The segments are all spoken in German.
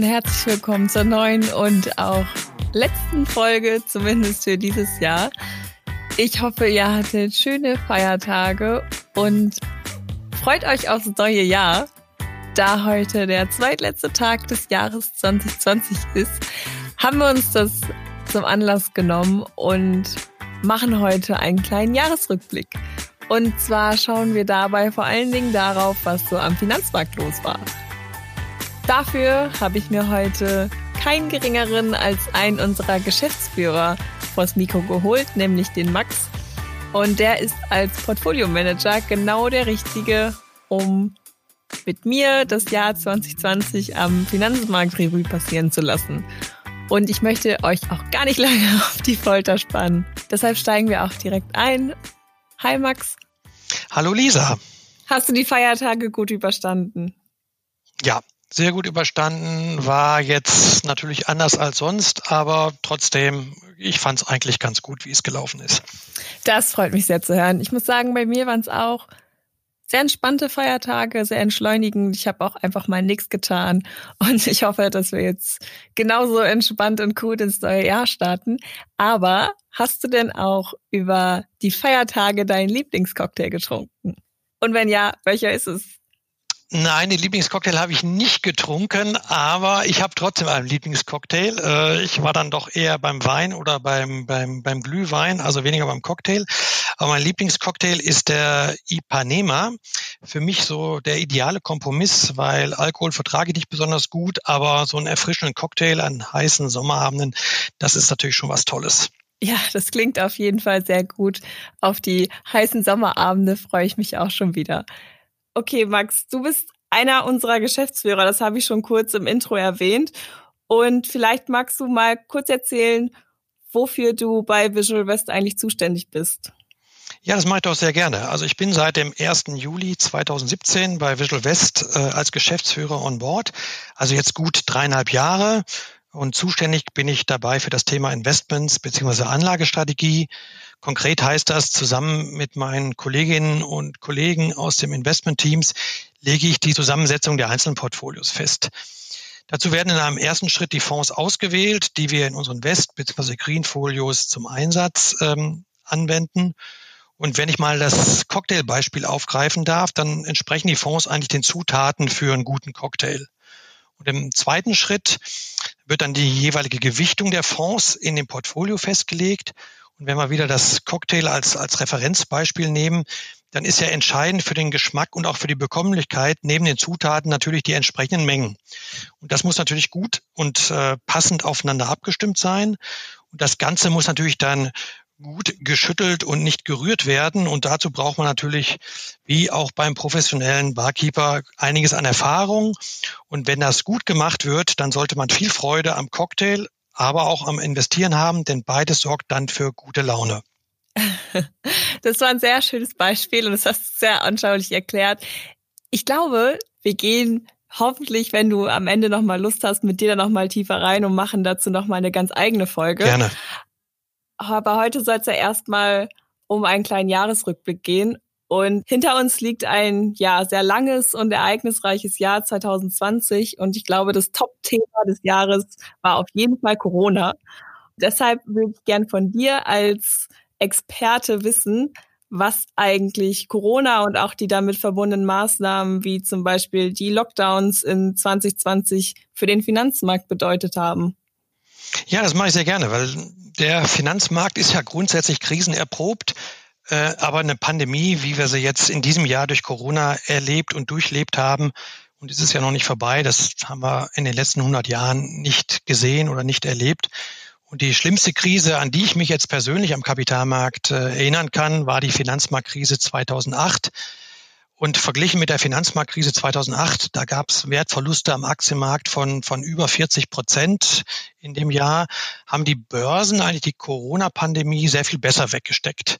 Und herzlich willkommen zur neuen und auch letzten Folge, zumindest für dieses Jahr. Ich hoffe, ihr hattet schöne Feiertage und freut euch aufs neue Jahr. Da heute der zweitletzte Tag des Jahres 2020 ist, haben wir uns das zum Anlass genommen und machen heute einen kleinen Jahresrückblick. Und zwar schauen wir dabei vor allen Dingen darauf, was so am Finanzmarkt los war. Dafür habe ich mir heute keinen geringeren als einen unserer Geschäftsführer vors Mikro geholt, nämlich den Max. Und der ist als Portfolio-Manager genau der Richtige, um mit mir das Jahr 2020 am Finanzmarkt Revue passieren zu lassen. Und ich möchte euch auch gar nicht lange auf die Folter spannen. Deshalb steigen wir auch direkt ein. Hi Max. Hallo Lisa. Hast du die Feiertage gut überstanden? Ja, sehr gut überstanden, war jetzt natürlich anders als sonst, aber trotzdem, ich fand es eigentlich ganz gut, wie es gelaufen ist. Das freut mich sehr zu hören. Ich muss sagen, bei mir waren es auch sehr entspannte Feiertage, sehr entschleunigend. Ich habe auch einfach mal nichts getan und ich hoffe, dass wir jetzt genauso entspannt und gut ins neue Jahr starten. Aber hast du denn auch über die Feiertage deinen Lieblingscocktail getrunken? Und wenn ja, welcher ist es? Nein, den Lieblingscocktail habe ich nicht getrunken, aber ich habe trotzdem einen Lieblingscocktail. Äh, ich war dann doch eher beim Wein oder beim, beim, beim Glühwein, also weniger beim Cocktail. Aber mein Lieblingscocktail ist der Ipanema. Für mich so der ideale Kompromiss, weil Alkohol vertrage ich nicht besonders gut, aber so einen erfrischenden Cocktail an heißen Sommerabenden, das ist natürlich schon was Tolles. Ja, das klingt auf jeden Fall sehr gut. Auf die heißen Sommerabende freue ich mich auch schon wieder. Okay, Max, du bist einer unserer Geschäftsführer, das habe ich schon kurz im Intro erwähnt. Und vielleicht magst du mal kurz erzählen, wofür du bei Visual West eigentlich zuständig bist. Ja, das mache ich doch sehr gerne. Also ich bin seit dem 1. Juli 2017 bei Visual West äh, als Geschäftsführer on board. Also jetzt gut dreieinhalb Jahre. Und zuständig bin ich dabei für das Thema Investments bzw. Anlagestrategie. Konkret heißt das, zusammen mit meinen Kolleginnen und Kollegen aus dem Investment-Teams lege ich die Zusammensetzung der einzelnen Portfolios fest. Dazu werden in einem ersten Schritt die Fonds ausgewählt, die wir in unseren West- bzw. Green-Folios zum Einsatz ähm, anwenden. Und wenn ich mal das Cocktailbeispiel aufgreifen darf, dann entsprechen die Fonds eigentlich den Zutaten für einen guten Cocktail. Und im zweiten Schritt wird dann die jeweilige Gewichtung der Fonds in dem Portfolio festgelegt. Und wenn wir wieder das Cocktail als, als Referenzbeispiel nehmen, dann ist ja entscheidend für den Geschmack und auch für die Bekommlichkeit neben den Zutaten natürlich die entsprechenden Mengen. Und das muss natürlich gut und äh, passend aufeinander abgestimmt sein. Und das Ganze muss natürlich dann gut geschüttelt und nicht gerührt werden. Und dazu braucht man natürlich, wie auch beim professionellen Barkeeper, einiges an Erfahrung. Und wenn das gut gemacht wird, dann sollte man viel Freude am Cocktail, aber auch am Investieren haben, denn beides sorgt dann für gute Laune. Das war ein sehr schönes Beispiel und das hast du sehr anschaulich erklärt. Ich glaube, wir gehen hoffentlich, wenn du am Ende noch mal Lust hast, mit dir da noch mal tiefer rein und machen dazu noch mal eine ganz eigene Folge. Gerne. Aber heute soll es ja erstmal um einen kleinen Jahresrückblick gehen. Und hinter uns liegt ein ja sehr langes und ereignisreiches Jahr 2020. Und ich glaube, das Top-Thema des Jahres war auf jeden Fall Corona. Deshalb würde ich gern von dir als Experte wissen, was eigentlich Corona und auch die damit verbundenen Maßnahmen wie zum Beispiel die Lockdowns in 2020 für den Finanzmarkt bedeutet haben. Ja, das mache ich sehr gerne, weil der Finanzmarkt ist ja grundsätzlich krisenerprobt. Äh, aber eine Pandemie, wie wir sie jetzt in diesem Jahr durch Corona erlebt und durchlebt haben, und es ist ja noch nicht vorbei, das haben wir in den letzten 100 Jahren nicht gesehen oder nicht erlebt. Und die schlimmste Krise, an die ich mich jetzt persönlich am Kapitalmarkt äh, erinnern kann, war die Finanzmarktkrise 2008. Und verglichen mit der Finanzmarktkrise 2008, da gab es Wertverluste am Aktienmarkt von, von über 40 Prozent in dem Jahr, haben die Börsen eigentlich die Corona-Pandemie sehr viel besser weggesteckt.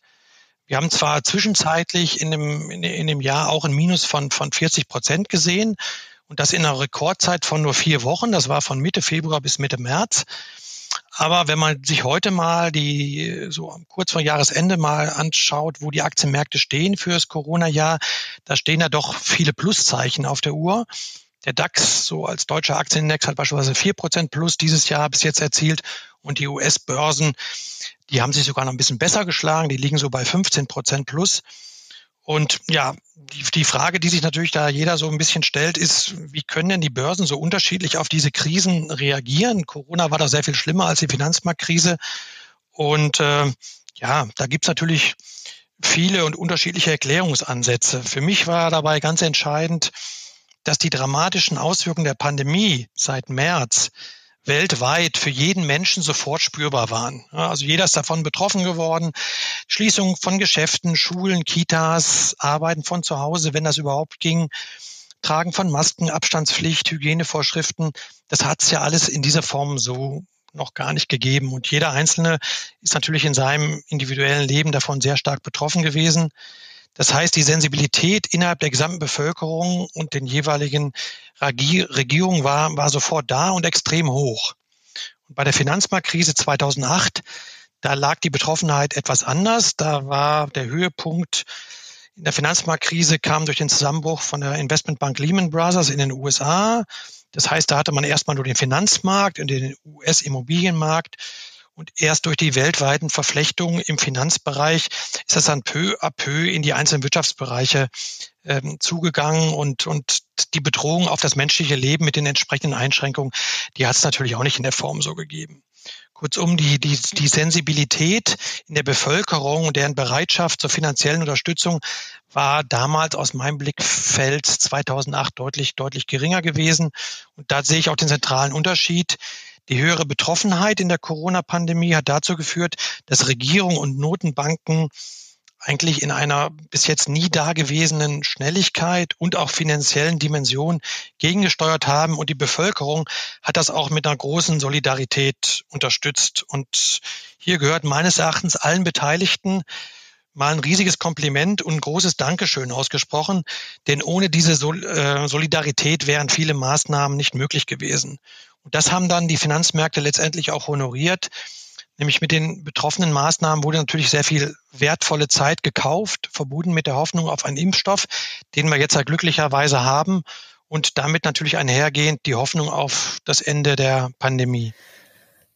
Wir haben zwar zwischenzeitlich in dem, in, in dem Jahr auch ein Minus von, von 40 Prozent gesehen und das in einer Rekordzeit von nur vier Wochen. Das war von Mitte Februar bis Mitte März. Aber wenn man sich heute mal die so kurz vor Jahresende mal anschaut, wo die Aktienmärkte stehen für das Corona-Jahr, da stehen ja doch viele Pluszeichen auf der Uhr. Der DAX, so als deutscher Aktienindex, hat beispielsweise vier Prozent plus dieses Jahr bis jetzt erzielt. Und die US-Börsen, die haben sich sogar noch ein bisschen besser geschlagen. Die liegen so bei 15 Prozent plus. Und ja, die, die Frage, die sich natürlich da jeder so ein bisschen stellt, ist, wie können denn die Börsen so unterschiedlich auf diese Krisen reagieren? Corona war da sehr viel schlimmer als die Finanzmarktkrise. Und äh, ja, da gibt's natürlich viele und unterschiedliche Erklärungsansätze. Für mich war dabei ganz entscheidend, dass die dramatischen Auswirkungen der Pandemie seit März weltweit für jeden Menschen sofort spürbar waren. Also jeder ist davon betroffen geworden. Schließung von Geschäften, Schulen, Kitas, Arbeiten von zu Hause, wenn das überhaupt ging, Tragen von Masken, Abstandspflicht, Hygienevorschriften. Das hat es ja alles in dieser Form so noch gar nicht gegeben. Und jeder Einzelne ist natürlich in seinem individuellen Leben davon sehr stark betroffen gewesen. Das heißt, die Sensibilität innerhalb der gesamten Bevölkerung und den jeweiligen Regierungen war, war sofort da und extrem hoch. Und bei der Finanzmarktkrise 2008, da lag die Betroffenheit etwas anders. Da war der Höhepunkt in der Finanzmarktkrise kam durch den Zusammenbruch von der Investmentbank Lehman Brothers in den USA. Das heißt, da hatte man erstmal nur den Finanzmarkt und den US-Immobilienmarkt und erst durch die weltweiten Verflechtungen im Finanzbereich ist das dann peu à peu in die einzelnen Wirtschaftsbereiche ähm, zugegangen und, und die Bedrohung auf das menschliche Leben mit den entsprechenden Einschränkungen, die hat es natürlich auch nicht in der Form so gegeben. Kurzum, die, die, die Sensibilität in der Bevölkerung und deren Bereitschaft zur finanziellen Unterstützung war damals aus meinem Blickfeld 2008 deutlich, deutlich geringer gewesen. Und da sehe ich auch den zentralen Unterschied. Die höhere Betroffenheit in der Corona-Pandemie hat dazu geführt, dass Regierung und Notenbanken eigentlich in einer bis jetzt nie dagewesenen Schnelligkeit und auch finanziellen Dimension gegengesteuert haben. Und die Bevölkerung hat das auch mit einer großen Solidarität unterstützt. Und hier gehört meines Erachtens allen Beteiligten mal ein riesiges Kompliment und ein großes Dankeschön ausgesprochen, denn ohne diese äh, Solidarität wären viele Maßnahmen nicht möglich gewesen. Und das haben dann die Finanzmärkte letztendlich auch honoriert. Nämlich mit den betroffenen Maßnahmen wurde natürlich sehr viel wertvolle Zeit gekauft, verbunden mit der Hoffnung auf einen Impfstoff, den wir jetzt ja glücklicherweise haben und damit natürlich einhergehend die Hoffnung auf das Ende der Pandemie.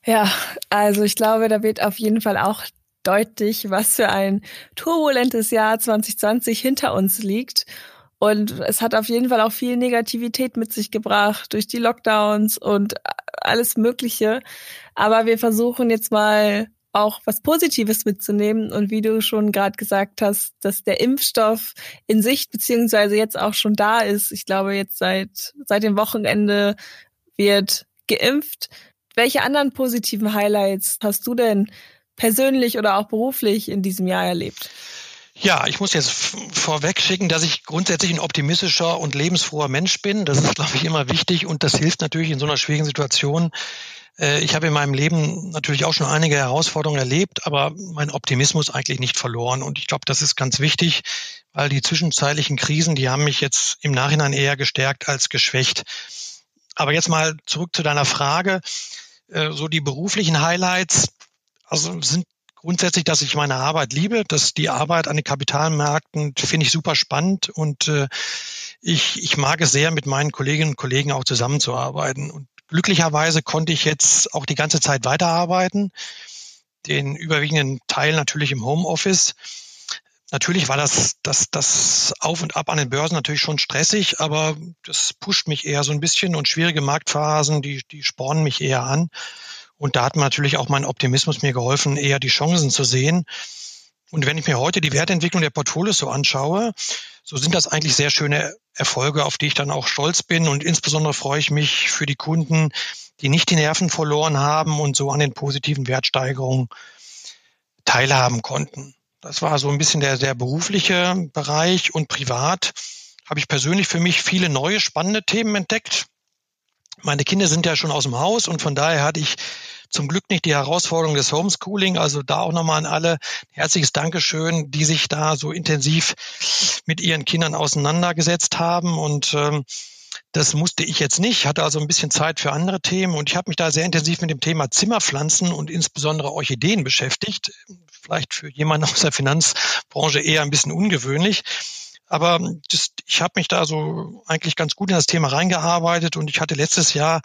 Ja, also ich glaube, da wird auf jeden Fall auch deutlich, was für ein turbulentes Jahr 2020 hinter uns liegt. Und es hat auf jeden Fall auch viel Negativität mit sich gebracht durch die Lockdowns und alles Mögliche. Aber wir versuchen jetzt mal auch was Positives mitzunehmen. Und wie du schon gerade gesagt hast, dass der Impfstoff in Sicht beziehungsweise jetzt auch schon da ist. Ich glaube, jetzt seit, seit dem Wochenende wird geimpft. Welche anderen positiven Highlights hast du denn persönlich oder auch beruflich in diesem Jahr erlebt? Ja, ich muss jetzt vorweg schicken, dass ich grundsätzlich ein optimistischer und lebensfroher Mensch bin. Das ist, glaube ich, immer wichtig und das hilft natürlich in so einer schwierigen Situation. Äh, ich habe in meinem Leben natürlich auch schon einige Herausforderungen erlebt, aber mein Optimismus eigentlich nicht verloren. Und ich glaube, das ist ganz wichtig, weil die zwischenzeitlichen Krisen, die haben mich jetzt im Nachhinein eher gestärkt als geschwächt. Aber jetzt mal zurück zu deiner Frage. Äh, so die beruflichen Highlights, also sind grundsätzlich, dass ich meine Arbeit liebe, dass die Arbeit an den Kapitalmärkten finde ich super spannend und äh, ich, ich mag es sehr, mit meinen Kolleginnen und Kollegen auch zusammenzuarbeiten. Und glücklicherweise konnte ich jetzt auch die ganze Zeit weiterarbeiten, den überwiegenden Teil natürlich im Homeoffice. Natürlich war das, das, das Auf und Ab an den Börsen natürlich schon stressig, aber das pusht mich eher so ein bisschen und schwierige Marktphasen, die, die spornen mich eher an. Und da hat natürlich auch mein Optimismus mir geholfen, eher die Chancen zu sehen. Und wenn ich mir heute die Wertentwicklung der Portfolios so anschaue, so sind das eigentlich sehr schöne Erfolge, auf die ich dann auch stolz bin. Und insbesondere freue ich mich für die Kunden, die nicht die Nerven verloren haben und so an den positiven Wertsteigerungen teilhaben konnten. Das war so ein bisschen der, der berufliche Bereich und privat habe ich persönlich für mich viele neue spannende Themen entdeckt. Meine Kinder sind ja schon aus dem Haus und von daher hatte ich zum Glück nicht die Herausforderung des Homeschooling. Also da auch nochmal an alle herzliches Dankeschön, die sich da so intensiv mit ihren Kindern auseinandergesetzt haben. Und ähm, das musste ich jetzt nicht, hatte also ein bisschen Zeit für andere Themen und ich habe mich da sehr intensiv mit dem Thema Zimmerpflanzen und insbesondere Orchideen beschäftigt. Vielleicht für jemanden aus der Finanzbranche eher ein bisschen ungewöhnlich. Aber das, ich habe mich da so eigentlich ganz gut in das Thema reingearbeitet und ich hatte letztes Jahr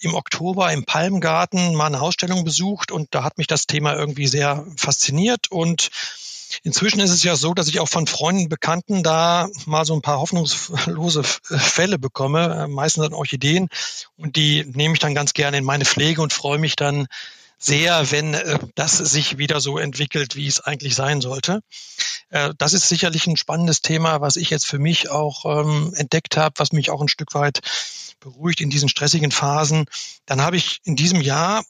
im Oktober im Palmgarten mal eine Ausstellung besucht und da hat mich das Thema irgendwie sehr fasziniert und Inzwischen ist es ja so, dass ich auch von Freunden, Bekannten da mal so ein paar hoffnungslose Fälle bekomme, äh, meistens dann Orchideen. Und die nehme ich dann ganz gerne in meine Pflege und freue mich dann sehr, wenn äh, das sich wieder so entwickelt, wie es eigentlich sein sollte. Äh, das ist sicherlich ein spannendes Thema, was ich jetzt für mich auch ähm, entdeckt habe, was mich auch ein Stück weit beruhigt in diesen stressigen Phasen. Dann habe ich in diesem Jahr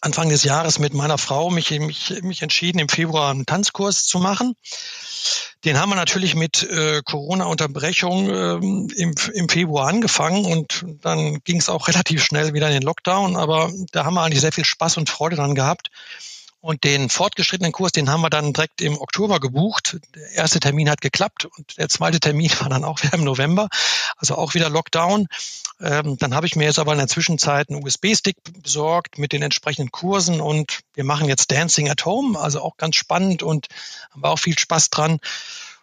Anfang des Jahres mit meiner Frau mich, mich, mich entschieden, im Februar einen Tanzkurs zu machen. Den haben wir natürlich mit äh, Corona-Unterbrechung ähm, im, im Februar angefangen und dann ging es auch relativ schnell wieder in den Lockdown, aber da haben wir eigentlich sehr viel Spaß und Freude dran gehabt. Und den fortgeschrittenen Kurs, den haben wir dann direkt im Oktober gebucht. Der erste Termin hat geklappt und der zweite Termin war dann auch wieder im November, also auch wieder Lockdown. Ähm, dann habe ich mir jetzt aber in der Zwischenzeit einen USB-Stick besorgt mit den entsprechenden Kursen und wir machen jetzt Dancing at Home, also auch ganz spannend und haben auch viel Spaß dran.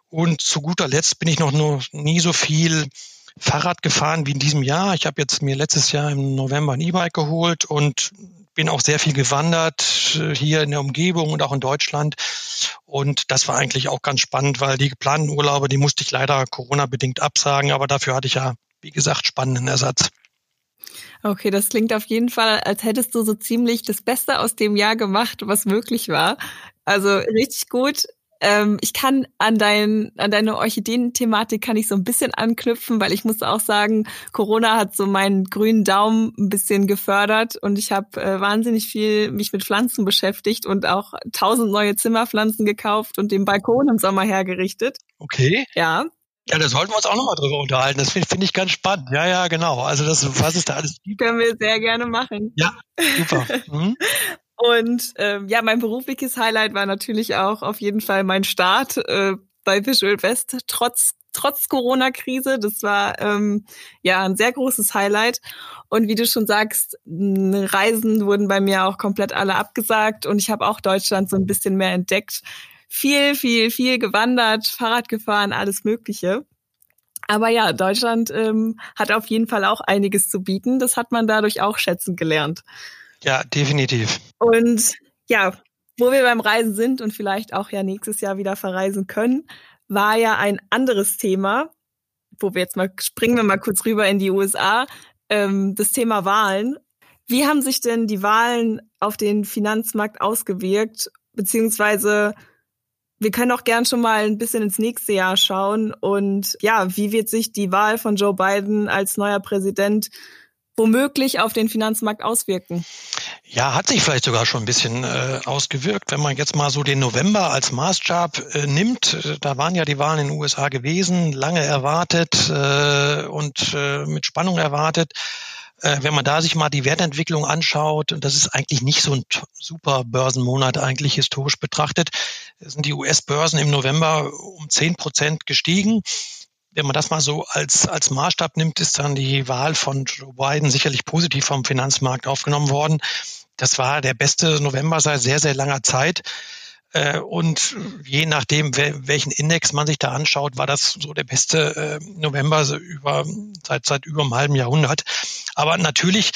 Und zu guter Letzt bin ich noch nur nie so viel Fahrrad gefahren wie in diesem Jahr. Ich habe jetzt mir letztes Jahr im November ein E-Bike geholt und bin auch sehr viel gewandert äh, hier in der Umgebung und auch in Deutschland. Und das war eigentlich auch ganz spannend, weil die geplanten Urlaube, die musste ich leider Corona-bedingt absagen, aber dafür hatte ich ja, wie gesagt, spannenden Ersatz. Okay, das klingt auf jeden Fall, als hättest du so ziemlich das Beste aus dem Jahr gemacht, was möglich war. Also richtig gut. Ähm, ich kann an, dein, an deine Orchideen-Thematik kann ich so ein bisschen anknüpfen, weil ich muss auch sagen, Corona hat so meinen grünen Daumen ein bisschen gefördert und ich habe äh, wahnsinnig viel mich mit Pflanzen beschäftigt und auch tausend neue Zimmerpflanzen gekauft und den Balkon im Sommer hergerichtet. Okay. Ja, ja, da sollten wir uns auch nochmal drüber unterhalten. Das finde find ich ganz spannend. Ja, ja, genau. Also das, was es da alles gibt. Können wir sehr gerne machen. Ja, super. Mhm. Und ähm, ja, mein berufliches Highlight war natürlich auch auf jeden Fall mein Start äh, bei Visual West, trotz trotz Corona-Krise. Das war ähm, ja ein sehr großes Highlight. Und wie du schon sagst, Reisen wurden bei mir auch komplett alle abgesagt und ich habe auch Deutschland so ein bisschen mehr entdeckt. Viel, viel, viel gewandert, Fahrrad gefahren, alles Mögliche. Aber ja, Deutschland ähm, hat auf jeden Fall auch einiges zu bieten. Das hat man dadurch auch schätzen gelernt. Ja, definitiv. Und ja, wo wir beim Reisen sind und vielleicht auch ja nächstes Jahr wieder verreisen können, war ja ein anderes Thema, wo wir jetzt mal springen wir mal kurz rüber in die USA, ähm, das Thema Wahlen. Wie haben sich denn die Wahlen auf den Finanzmarkt ausgewirkt? Beziehungsweise wir können auch gern schon mal ein bisschen ins nächste Jahr schauen und ja, wie wird sich die Wahl von Joe Biden als neuer Präsident womöglich auf den Finanzmarkt auswirken? Ja, hat sich vielleicht sogar schon ein bisschen äh, ausgewirkt. Wenn man jetzt mal so den November als Maßstab äh, nimmt, äh, da waren ja die Wahlen in den USA gewesen, lange erwartet äh, und äh, mit Spannung erwartet. Äh, wenn man da sich mal die Wertentwicklung anschaut, und das ist eigentlich nicht so ein super Börsenmonat eigentlich historisch betrachtet, sind die US-Börsen im November um zehn Prozent gestiegen wenn man das mal so als, als Maßstab nimmt, ist dann die Wahl von Joe Biden sicherlich positiv vom Finanzmarkt aufgenommen worden. Das war der beste November seit sehr, sehr langer Zeit. Äh, und je nachdem, welchen Index man sich da anschaut, war das so der beste äh, November über, seit, seit über einem halben Jahrhundert. Aber natürlich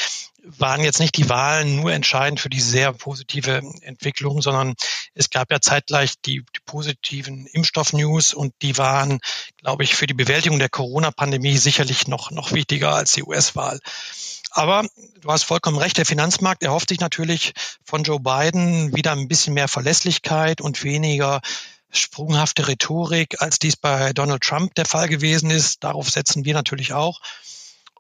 waren jetzt nicht die Wahlen nur entscheidend für diese sehr positive Entwicklung, sondern es gab ja zeitgleich die, die positiven Impfstoff-News und die waren, glaube ich, für die Bewältigung der Corona-Pandemie sicherlich noch, noch wichtiger als die US-Wahl. Aber du hast vollkommen recht, der Finanzmarkt erhofft sich natürlich von Joe Biden wieder ein bisschen mehr Verlässlichkeit und weniger sprunghafte Rhetorik, als dies bei Donald Trump der Fall gewesen ist. Darauf setzen wir natürlich auch.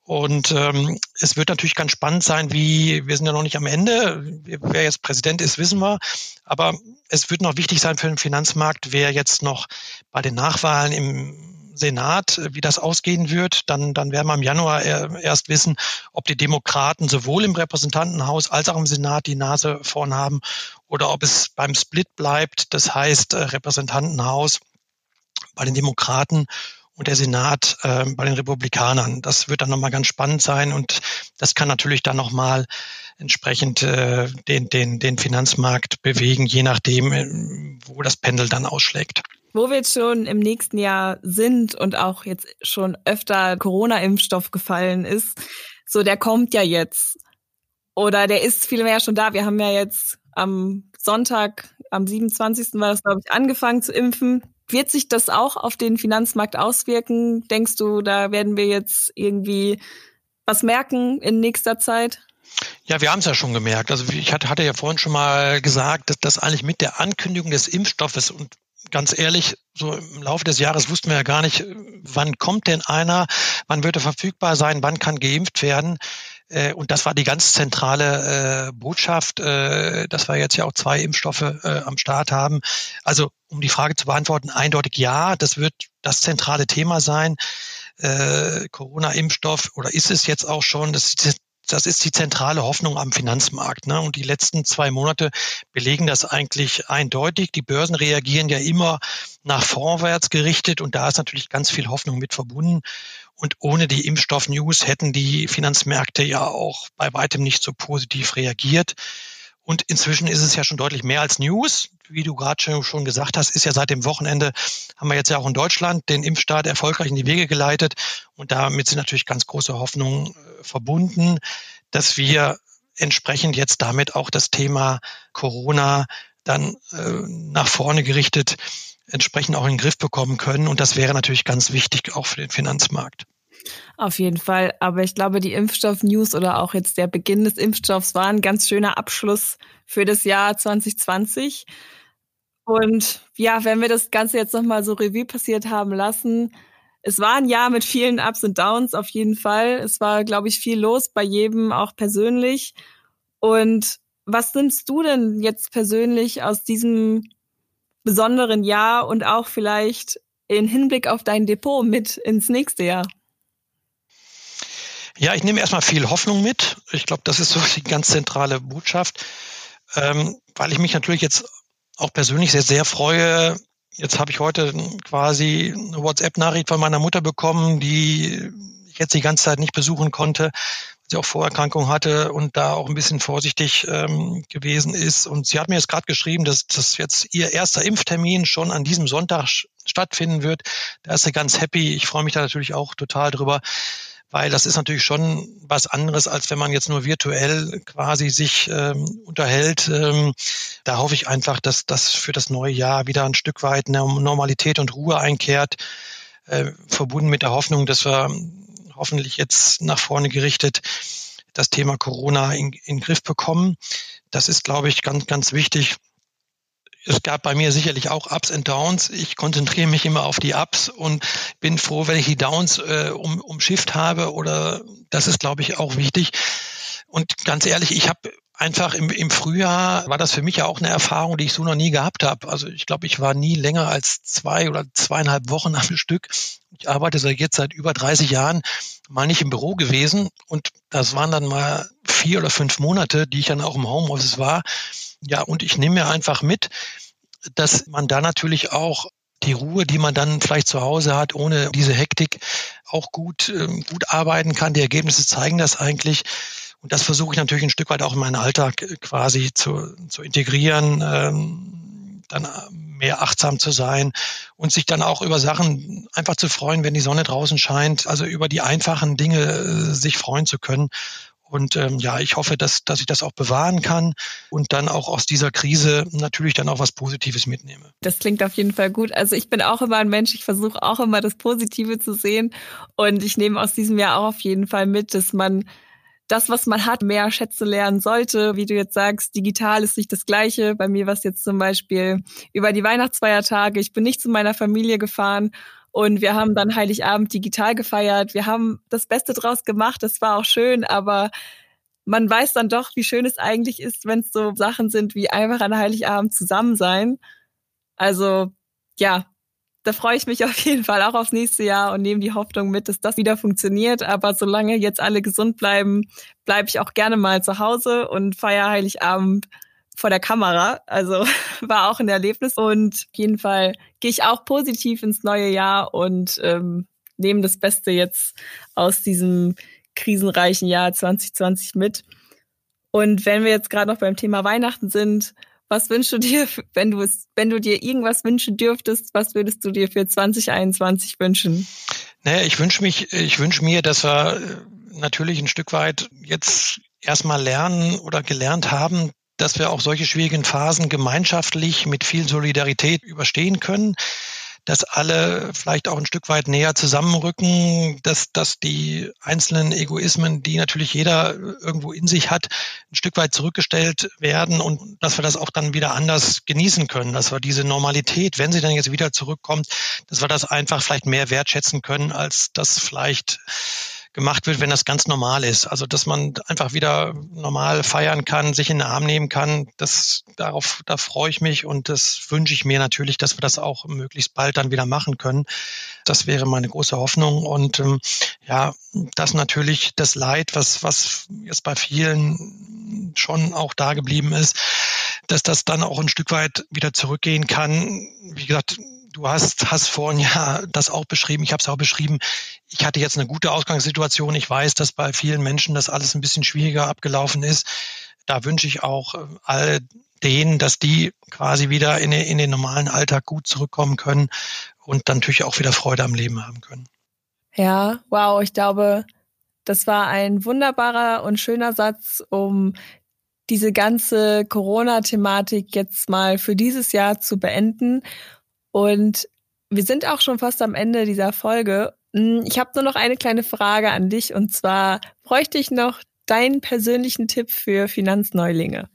Und ähm, es wird natürlich ganz spannend sein, wie, wir sind ja noch nicht am Ende, wer jetzt Präsident ist, wissen wir, aber es wird noch wichtig sein für den Finanzmarkt, wer jetzt noch bei den Nachwahlen im Senat, wie das ausgehen wird. Dann, dann werden wir im Januar erst wissen, ob die Demokraten sowohl im Repräsentantenhaus als auch im Senat die Nase vorn haben oder ob es beim Split bleibt. Das heißt, äh, Repräsentantenhaus bei den Demokraten und der Senat äh, bei den Republikanern. Das wird dann nochmal ganz spannend sein und das kann natürlich dann nochmal entsprechend äh, den, den, den Finanzmarkt bewegen, je nachdem, äh, wo das Pendel dann ausschlägt. Wo wir jetzt schon im nächsten Jahr sind und auch jetzt schon öfter Corona-Impfstoff gefallen ist, so der kommt ja jetzt. Oder der ist vielmehr schon da. Wir haben ja jetzt am Sonntag, am 27. war das, glaube ich, angefangen zu impfen. Wird sich das auch auf den Finanzmarkt auswirken? Denkst du, da werden wir jetzt irgendwie was merken in nächster Zeit? Ja, wir haben es ja schon gemerkt. Also ich hatte, ja vorhin schon mal gesagt, dass das eigentlich mit der Ankündigung des Impfstoffes und ganz ehrlich, so im Laufe des Jahres wussten wir ja gar nicht, wann kommt denn einer, wann wird er verfügbar sein, wann kann geimpft werden. Äh, und das war die ganz zentrale äh, Botschaft, äh, dass wir jetzt ja auch zwei Impfstoffe äh, am Start haben. Also um die Frage zu beantworten, eindeutig ja, das wird das zentrale Thema sein. Äh, Corona-Impfstoff oder ist es jetzt auch schon, das ist das ist die zentrale Hoffnung am Finanzmarkt. Ne? Und die letzten zwei Monate belegen das eigentlich eindeutig. Die Börsen reagieren ja immer nach vorwärts gerichtet und da ist natürlich ganz viel Hoffnung mit verbunden. Und ohne die Impfstoff-News hätten die Finanzmärkte ja auch bei weitem nicht so positiv reagiert. Und inzwischen ist es ja schon deutlich mehr als News. Wie du gerade schon gesagt hast, ist ja seit dem Wochenende, haben wir jetzt ja auch in Deutschland den Impfstart erfolgreich in die Wege geleitet. Und damit sind natürlich ganz große Hoffnungen äh, verbunden, dass wir entsprechend jetzt damit auch das Thema Corona dann äh, nach vorne gerichtet entsprechend auch in den Griff bekommen können. Und das wäre natürlich ganz wichtig auch für den Finanzmarkt. Auf jeden Fall. Aber ich glaube, die Impfstoff-News oder auch jetzt der Beginn des Impfstoffs war ein ganz schöner Abschluss für das Jahr 2020. Und ja, wenn wir das Ganze jetzt nochmal so Revue passiert haben lassen, es war ein Jahr mit vielen Ups und Downs auf jeden Fall. Es war, glaube ich, viel los bei jedem, auch persönlich. Und was nimmst du denn jetzt persönlich aus diesem besonderen Jahr und auch vielleicht in Hinblick auf dein Depot mit ins nächste Jahr? Ja, ich nehme erstmal viel Hoffnung mit. Ich glaube, das ist so die ganz zentrale Botschaft, ähm, weil ich mich natürlich jetzt auch persönlich sehr, sehr freue. Jetzt habe ich heute quasi eine WhatsApp-Nachricht von meiner Mutter bekommen, die ich jetzt die ganze Zeit nicht besuchen konnte, sie auch Vorerkrankung hatte und da auch ein bisschen vorsichtig ähm, gewesen ist. Und sie hat mir jetzt gerade geschrieben, dass das jetzt ihr erster Impftermin schon an diesem Sonntag stattfinden wird. Da ist sie ganz happy. Ich freue mich da natürlich auch total drüber weil das ist natürlich schon was anderes, als wenn man jetzt nur virtuell quasi sich ähm, unterhält. Ähm, da hoffe ich einfach, dass das für das neue Jahr wieder ein Stück weit Normalität und Ruhe einkehrt, äh, verbunden mit der Hoffnung, dass wir hoffentlich jetzt nach vorne gerichtet das Thema Corona in, in Griff bekommen. Das ist, glaube ich, ganz, ganz wichtig es gab bei mir sicherlich auch Ups und Downs. Ich konzentriere mich immer auf die Ups und bin froh, wenn ich die Downs äh, um, umschifft habe. Oder das ist, glaube ich, auch wichtig. Und ganz ehrlich, ich habe einfach im, im Frühjahr war das für mich ja auch eine Erfahrung, die ich so noch nie gehabt habe. Also ich glaube, ich war nie länger als zwei oder zweieinhalb Wochen am Stück. Ich arbeite seit jetzt seit über 30 Jahren mal nicht im Büro gewesen und das waren dann mal vier oder fünf Monate, die ich dann auch im Homeoffice war. Ja, und ich nehme mir einfach mit, dass man da natürlich auch die Ruhe, die man dann vielleicht zu Hause hat, ohne diese Hektik, auch gut, ähm, gut arbeiten kann. Die Ergebnisse zeigen das eigentlich. Und das versuche ich natürlich ein Stück weit auch in meinen Alltag quasi zu, zu integrieren, ähm, dann mehr achtsam zu sein und sich dann auch über Sachen einfach zu freuen, wenn die Sonne draußen scheint, also über die einfachen Dinge äh, sich freuen zu können. Und ähm, ja, ich hoffe, dass, dass ich das auch bewahren kann und dann auch aus dieser Krise natürlich dann auch was Positives mitnehme. Das klingt auf jeden Fall gut. Also ich bin auch immer ein Mensch, ich versuche auch immer das Positive zu sehen. Und ich nehme aus diesem Jahr auch auf jeden Fall mit, dass man das, was man hat, mehr schätzen lernen sollte. Wie du jetzt sagst, digital ist nicht das Gleiche. Bei mir war es jetzt zum Beispiel über die Weihnachtsfeiertage. Ich bin nicht zu meiner Familie gefahren und wir haben dann Heiligabend digital gefeiert. Wir haben das Beste draus gemacht. Das war auch schön, aber man weiß dann doch, wie schön es eigentlich ist, wenn es so Sachen sind wie einfach an Heiligabend zusammen sein. Also ja, da freue ich mich auf jeden Fall auch aufs nächste Jahr und nehme die Hoffnung mit, dass das wieder funktioniert. Aber solange jetzt alle gesund bleiben, bleibe ich auch gerne mal zu Hause und feiere Heiligabend vor der Kamera. Also war auch ein Erlebnis. Und auf jeden Fall gehe ich auch positiv ins neue Jahr und ähm, nehme das Beste jetzt aus diesem krisenreichen Jahr 2020 mit. Und wenn wir jetzt gerade noch beim Thema Weihnachten sind, Was wünschst du dir, wenn du es, wenn du dir irgendwas wünschen dürftest, was würdest du dir für 2021 wünschen? Naja, ich wünsche mich, ich wünsche mir, dass wir äh, natürlich ein Stück weit jetzt erstmal lernen oder gelernt haben, dass wir auch solche schwierigen Phasen gemeinschaftlich mit viel Solidarität überstehen können dass alle vielleicht auch ein Stück weit näher zusammenrücken, dass, dass die einzelnen Egoismen, die natürlich jeder irgendwo in sich hat, ein Stück weit zurückgestellt werden und dass wir das auch dann wieder anders genießen können, dass wir diese Normalität, wenn sie dann jetzt wieder zurückkommt, dass wir das einfach vielleicht mehr wertschätzen können, als das vielleicht gemacht wird, wenn das ganz normal ist. Also dass man einfach wieder normal feiern kann, sich in den Arm nehmen kann, das darauf, da freue ich mich und das wünsche ich mir natürlich, dass wir das auch möglichst bald dann wieder machen können. Das wäre meine große Hoffnung. Und ähm, ja, das natürlich das Leid, was, was jetzt bei vielen schon auch da geblieben ist, dass das dann auch ein Stück weit wieder zurückgehen kann. Wie gesagt, Du hast, hast vorhin ja das auch beschrieben. Ich habe es auch beschrieben. Ich hatte jetzt eine gute Ausgangssituation. Ich weiß, dass bei vielen Menschen das alles ein bisschen schwieriger abgelaufen ist. Da wünsche ich auch äh, all denen, dass die quasi wieder in, in den normalen Alltag gut zurückkommen können und dann natürlich auch wieder Freude am Leben haben können. Ja, wow, ich glaube, das war ein wunderbarer und schöner Satz, um diese ganze Corona-Thematik jetzt mal für dieses Jahr zu beenden und wir sind auch schon fast am Ende dieser Folge. Hm, ich habe nur noch eine kleine Frage an dich und zwar bräuchte ich noch deinen persönlichen Tipp für Finanzneulinge.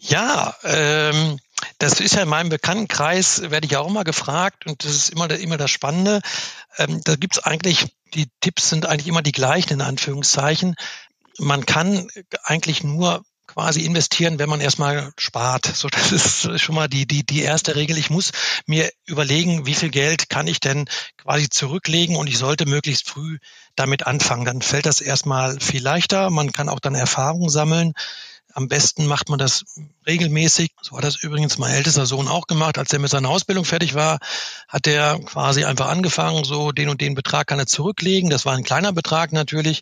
Ja, ähm, das ist ja in meinem Bekanntenkreis, werde ich auch immer gefragt und das ist immer, immer das Spannende. Ähm, da gibt's eigentlich, die Tipps sind eigentlich immer die gleichen in Anführungszeichen. Man kann eigentlich nur quasi investieren, wenn man erstmal spart. So, das ist schon mal die, die, die erste Regel. Ich muss mir überlegen, wie viel Geld kann ich denn quasi zurücklegen und ich sollte möglichst früh damit anfangen. Dann fällt das erstmal viel leichter. Man kann auch dann Erfahrung sammeln. Am besten macht man das regelmäßig. So hat das übrigens mein ältester Sohn auch gemacht. Als er mit seiner Ausbildung fertig war, hat er quasi einfach angefangen, so den und den Betrag kann er zurücklegen. Das war ein kleiner Betrag natürlich,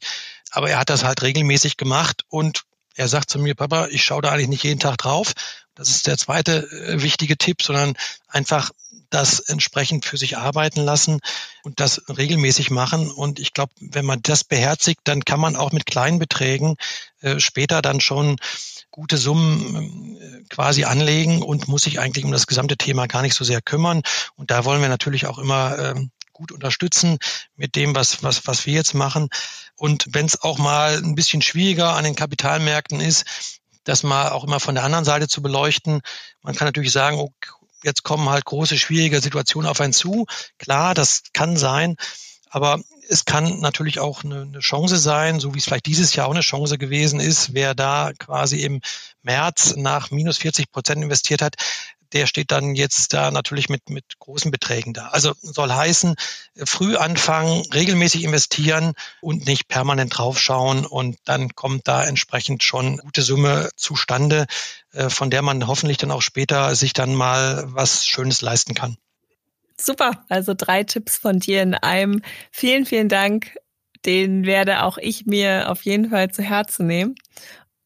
aber er hat das halt regelmäßig gemacht und er sagt zu mir, Papa, ich schaue da eigentlich nicht jeden Tag drauf. Das ist der zweite äh, wichtige Tipp, sondern einfach das entsprechend für sich arbeiten lassen und das regelmäßig machen. Und ich glaube, wenn man das beherzigt, dann kann man auch mit kleinen Beträgen äh, später dann schon gute Summen äh, quasi anlegen und muss sich eigentlich um das gesamte Thema gar nicht so sehr kümmern. Und da wollen wir natürlich auch immer ähm, gut unterstützen mit dem, was, was, was wir jetzt machen. Und wenn es auch mal ein bisschen schwieriger an den Kapitalmärkten ist, das mal auch immer von der anderen Seite zu beleuchten. Man kann natürlich sagen, oh, jetzt kommen halt große, schwierige Situationen auf einen zu. Klar, das kann sein. Aber es kann natürlich auch eine, eine Chance sein, so wie es vielleicht dieses Jahr auch eine Chance gewesen ist, wer da quasi im März nach minus 40 Prozent investiert hat, der steht dann jetzt da natürlich mit, mit großen Beträgen da. Also soll heißen, früh anfangen, regelmäßig investieren und nicht permanent draufschauen und dann kommt da entsprechend schon gute Summe zustande, äh, von der man hoffentlich dann auch später sich dann mal was Schönes leisten kann. Super, also drei Tipps von dir in einem. Vielen, vielen Dank. Den werde auch ich mir auf jeden Fall zu Herzen nehmen.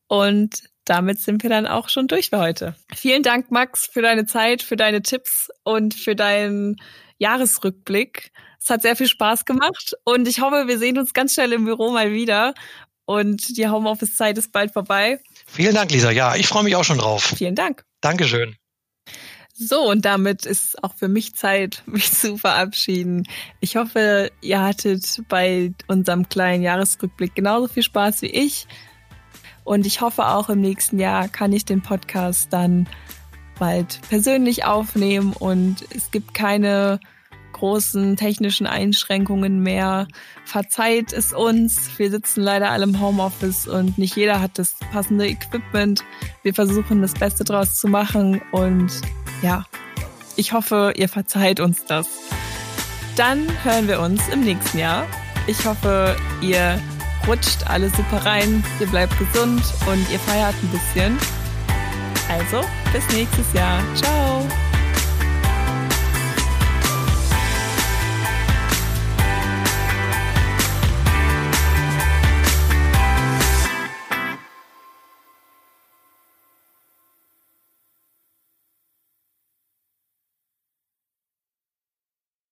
Und damit sind wir dann auch schon durch für heute. Vielen Dank, Max, für deine Zeit, für deine Tipps und für deinen Jahresrückblick. Es hat sehr viel Spaß gemacht und ich hoffe, wir sehen uns ganz schnell im Büro mal wieder und die Homeoffice-Zeit ist bald vorbei. Vielen Dank, Lisa. Ja, ich freue mich auch schon drauf. Vielen Dank. Dankeschön. So, und damit ist auch für mich Zeit, mich zu verabschieden. Ich hoffe, ihr hattet bei unserem kleinen Jahresrückblick genauso viel Spaß wie ich. Und ich hoffe auch im nächsten Jahr kann ich den Podcast dann bald persönlich aufnehmen und es gibt keine großen technischen Einschränkungen mehr. Verzeiht es uns. Wir sitzen leider alle im Homeoffice und nicht jeder hat das passende Equipment. Wir versuchen das Beste draus zu machen und ja, ich hoffe, ihr verzeiht uns das. Dann hören wir uns im nächsten Jahr. Ich hoffe, ihr rutscht alles super rein, ihr bleibt gesund und ihr feiert ein bisschen. Also, bis nächstes Jahr. Ciao!